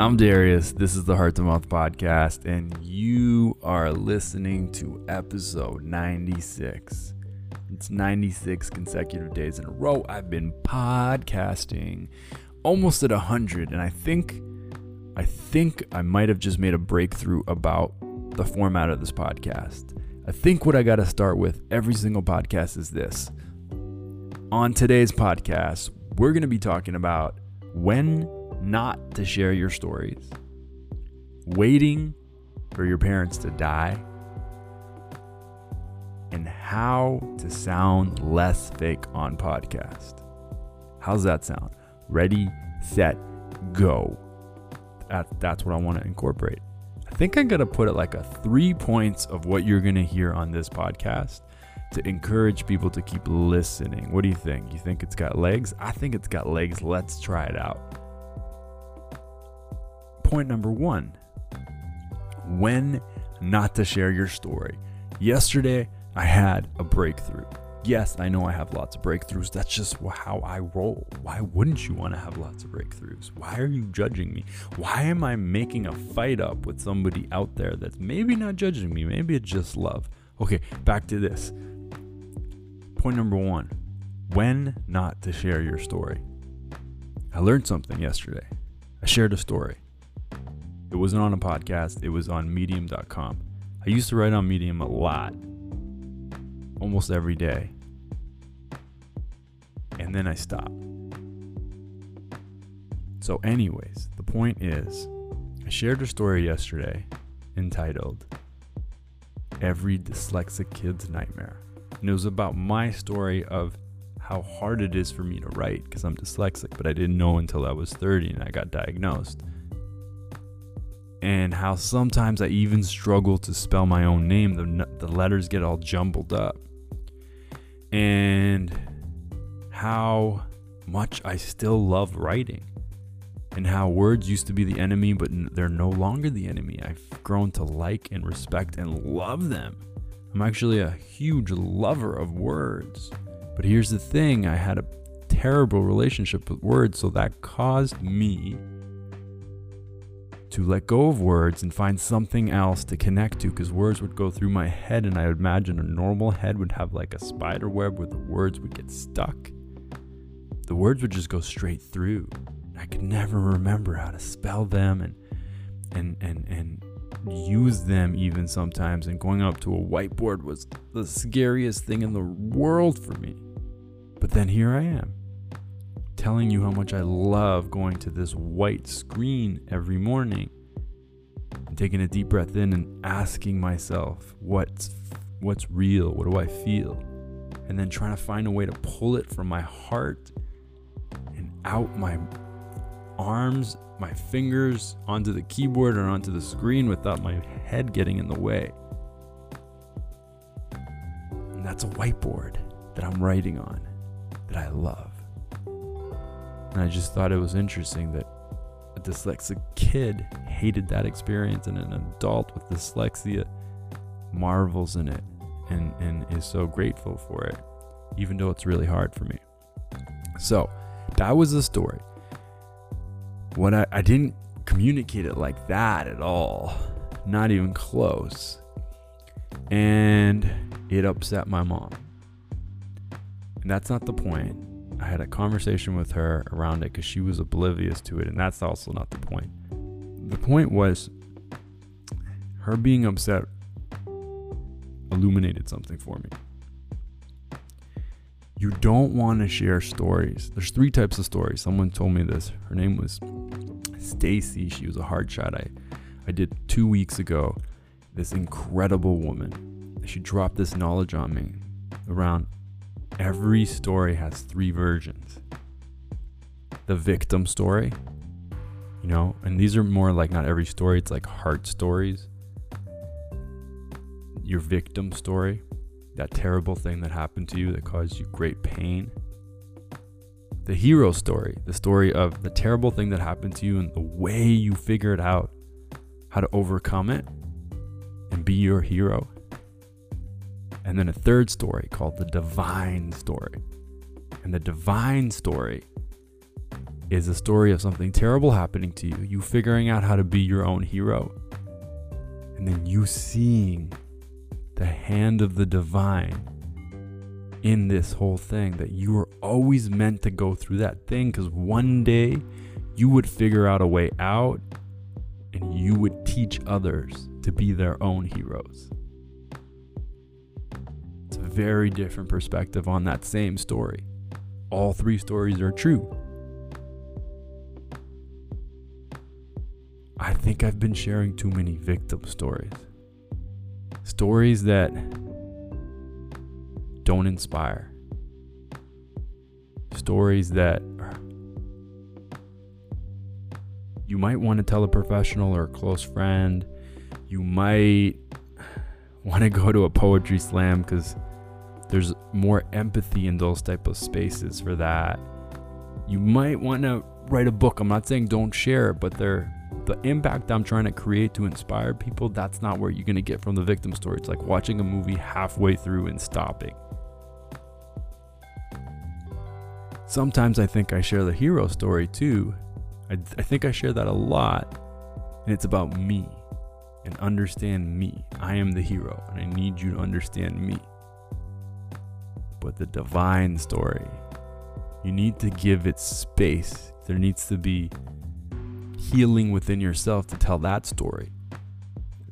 I'm Darius. This is the Heart to Mouth podcast, and you are listening to episode 96. It's 96 consecutive days in a row. I've been podcasting almost at 100, and I think I think I might have just made a breakthrough about the format of this podcast. I think what I got to start with every single podcast is this. On today's podcast, we're going to be talking about when not to share your stories, waiting for your parents to die, and how to sound less fake on podcast. How's that sound? Ready, set, go. That, that's what I want to incorporate. I think I'm going to put it like a three points of what you're going to hear on this podcast to encourage people to keep listening. What do you think? You think it's got legs? I think it's got legs. Let's try it out. Point number one when not to share your story. Yesterday, I had a breakthrough. Yes, I know I have lots of breakthroughs. That's just how I roll. Why wouldn't you want to have lots of breakthroughs? Why are you judging me? Why am I making a fight up with somebody out there that's maybe not judging me? Maybe it's just love. Okay, back to this. Point number one when not to share your story. I learned something yesterday. I shared a story. It wasn't on a podcast, it was on medium.com. I used to write on Medium a lot almost every day. And then I stopped. So, anyways, the point is, I shared a story yesterday entitled Every Dyslexic Kid's Nightmare. And it was about my story of how hard it is for me to write because I'm dyslexic, but I didn't know until I was 30 and I got diagnosed. And how sometimes I even struggle to spell my own name, the, the letters get all jumbled up and how much I still love writing, and how words used to be the enemy, but they're no longer the enemy. I've grown to like and respect and love them. I'm actually a huge lover of words. But here's the thing I had a terrible relationship with words, so that caused me to let go of words and find something else to connect to because words would go through my head and I would imagine a normal head would have like a spider web where the words would get stuck. The words would just go straight through. I could never remember how to spell them and and and and use them even sometimes and going up to a whiteboard was the scariest thing in the world for me. But then here I am telling you how much I love going to this white screen every morning. And taking a deep breath in and asking myself what's what's real? What do I feel? And then trying to find a way to pull it from my heart and out my arms my fingers onto the keyboard or onto the screen without my head getting in the way. And that's a whiteboard that I'm writing on that I love and I just thought it was interesting that a dyslexic kid hated that experience, and an adult with dyslexia marvels in it and, and is so grateful for it, even though it's really hard for me. So that was the story. What I, I didn't communicate it like that at all, not even close. And it upset my mom. And that's not the point. I had a conversation with her around it because she was oblivious to it, and that's also not the point. The point was her being upset illuminated something for me. You don't want to share stories. There's three types of stories. Someone told me this. Her name was Stacy. She was a hard shot I I did 2 weeks ago. This incredible woman. She dropped this knowledge on me around every story has three versions the victim story, you know, and these are more like not every story, it's like heart stories. Your victim story, that terrible thing that happened to you that caused you great pain. The hero story, the story of the terrible thing that happened to you and the way you figured out how to overcome it and be your hero and then a third story called the divine story. And the divine story is a story of something terrible happening to you, you figuring out how to be your own hero, and then you seeing the hand of the divine in this whole thing that you were always meant to go through that thing because one day you would figure out a way out and you would teach others to be their own heroes. Very different perspective on that same story. All three stories are true. I think I've been sharing too many victim stories. Stories that don't inspire. Stories that you might want to tell a professional or a close friend. You might want to go to a poetry slam because there's more empathy in those type of spaces for that. You might want to write a book. I'm not saying don't share it, but they're the impact I'm trying to create to inspire people, that's not where you're going to get from the victim story. It's like watching a movie halfway through and stopping. Sometimes I think I share the hero story too. I, I think I share that a lot. And it's about me and understand me. I am the hero and I need you to understand me. But the divine story, you need to give it space. There needs to be healing within yourself to tell that story.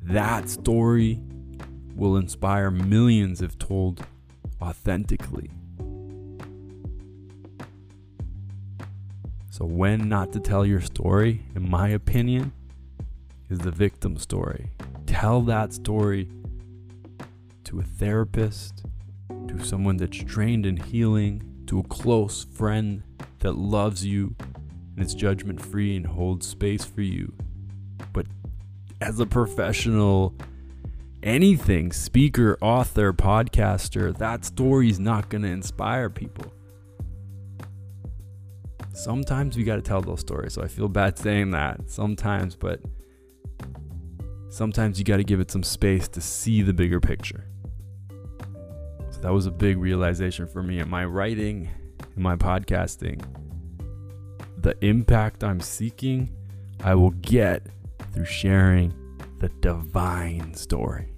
That story will inspire millions if told authentically. So, when not to tell your story, in my opinion, is the victim story. Tell that story to a therapist, someone that's trained in healing, to a close friend that loves you and is judgment free and holds space for you. But as a professional, anything, speaker, author, podcaster, that story is not going to inspire people sometimes we got to tell those stories. So I feel bad saying that sometimes, but sometimes you got to give it some space to see the bigger picture. That was a big realization for me in my writing, in my podcasting. The impact I'm seeking, I will get through sharing the divine story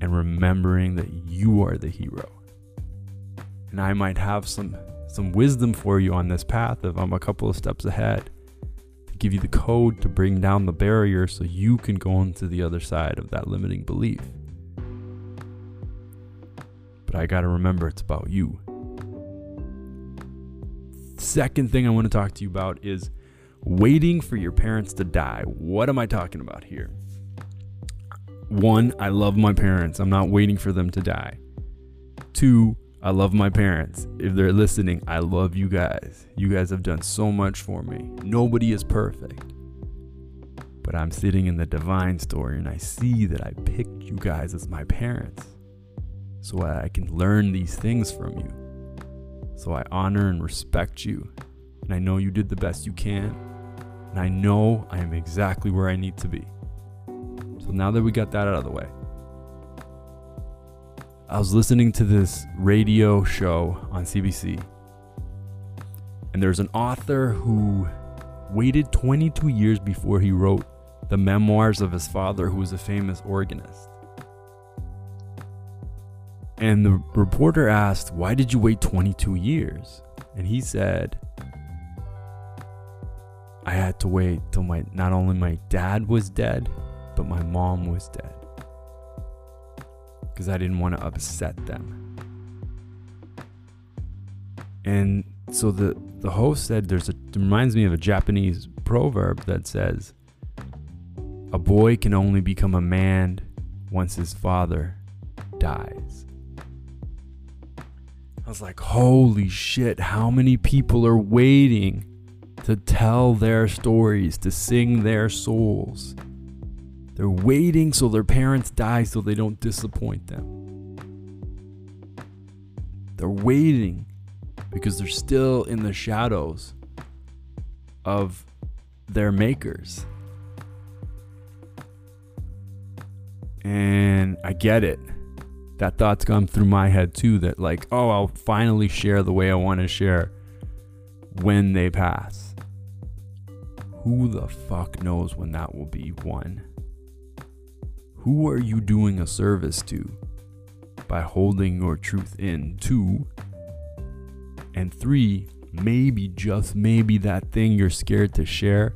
and remembering that you are the hero. And I might have some some wisdom for you on this path if I'm a couple of steps ahead to give you the code to bring down the barrier so you can go into the other side of that limiting belief. But I got to remember it's about you. Second thing I want to talk to you about is waiting for your parents to die. What am I talking about here? One, I love my parents. I'm not waiting for them to die. Two, I love my parents. If they're listening, I love you guys. You guys have done so much for me. Nobody is perfect. But I'm sitting in the divine story and I see that I picked you guys as my parents so I can learn these things from you. So I honor and respect you. And I know you did the best you can. And I know I am exactly where I need to be. So now that we got that out of the way, I was listening to this radio show on CBC, and there's an author who waited 22 years before he wrote the memoirs of his father, who was a famous organist. And the reporter asked, Why did you wait 22 years? And he said, I had to wait till my not only my dad was dead, but my mom was dead because I didn't want to upset them. And so the the host said there's a it reminds me of a Japanese proverb that says a boy can only become a man once his father dies. I was like, holy shit, how many people are waiting to tell their stories, to sing their souls? They're waiting so their parents die so they don't disappoint them. They're waiting because they're still in the shadows of their makers. And I get it. That thought's gone through my head too that, like, oh, I'll finally share the way I want to share when they pass. Who the fuck knows when that will be? One. Who are you doing a service to by holding your truth in? Two. And three, maybe, just maybe, that thing you're scared to share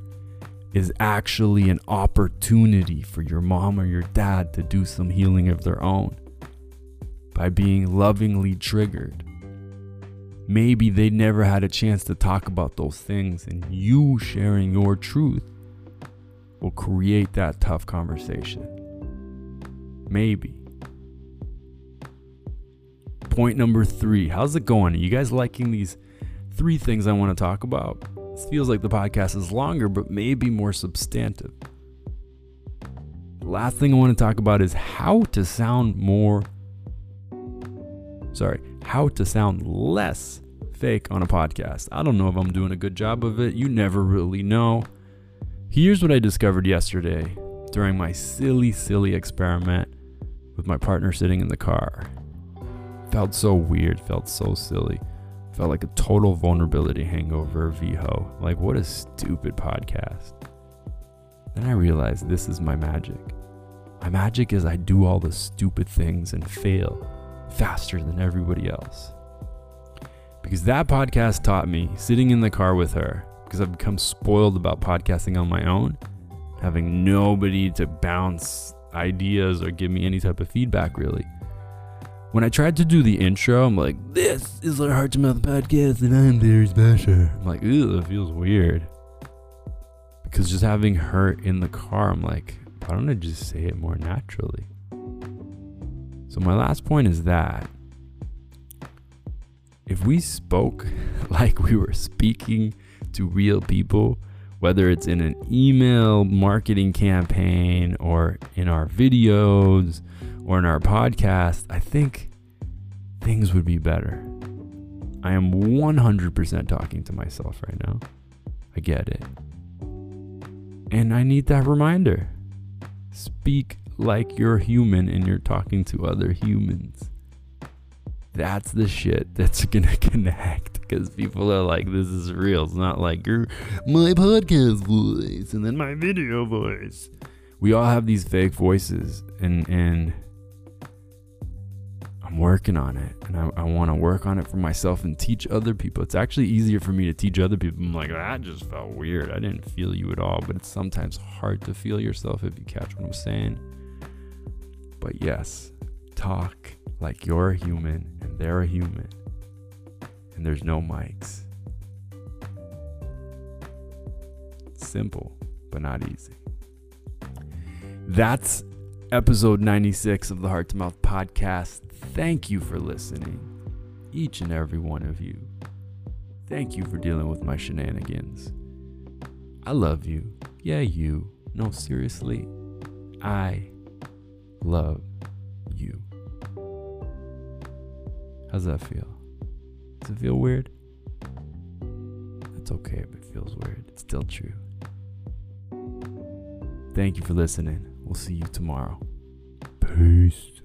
is actually an opportunity for your mom or your dad to do some healing of their own by being lovingly triggered. Maybe they never had a chance to talk about those things, and you sharing your truth will create that tough conversation. Maybe. Point number three how's it going? Are you guys liking these three things I want to talk about? This feels like the podcast is longer, but maybe more substantive. The last thing I want to talk about is how to sound more, sorry, how to sound less fake on a podcast. I don't know if I'm doing a good job of it. You never really know. Here's what I discovered yesterday during my silly, silly experiment with my partner sitting in the car. Felt so weird, felt so silly. Felt like a total vulnerability hangover VHO. Like, what a stupid podcast. Then I realized this is my magic. My magic is I do all the stupid things and fail faster than everybody else. Because that podcast taught me sitting in the car with her, because I've become spoiled about podcasting on my own, having nobody to bounce ideas or give me any type of feedback really. When I tried to do the intro, I'm like, this is our Heart to Mouth podcast and I'm very special. I'm like, ooh, it feels weird. Because just having her in the car, I'm like, why don't I just say it more naturally? So my last point is that if we spoke like we were speaking to real people, whether it's in an email marketing campaign or in our videos or in our podcast, I think things would be better. I am 100% talking to myself right now. I get it. And I need that reminder. Speak like you're human and you're talking to other humans. That's the shit that's gonna connect because people are like, this is real. It's not like your my podcast voice and then my video voice. We all have these fake voices and and I'm working on it and I, I want to work on it for myself and teach other people. It's actually easier for me to teach other people. I'm like, that just felt weird. I didn't feel you at all, but it's sometimes hard to feel yourself if you catch what I'm saying. But yes, talk like you're a human and they're a human. And there's no mics. Simple, but not easy. That's episode 96 of the Heart to Mouth podcast. Thank you for listening, each and every one of you. Thank you for dealing with my shenanigans. I love you. Yeah, you. No, seriously. I love you. How's that feel? Does it feel weird? It's okay if it feels weird. It's still true. Thank you for listening. We'll see you tomorrow. Peace.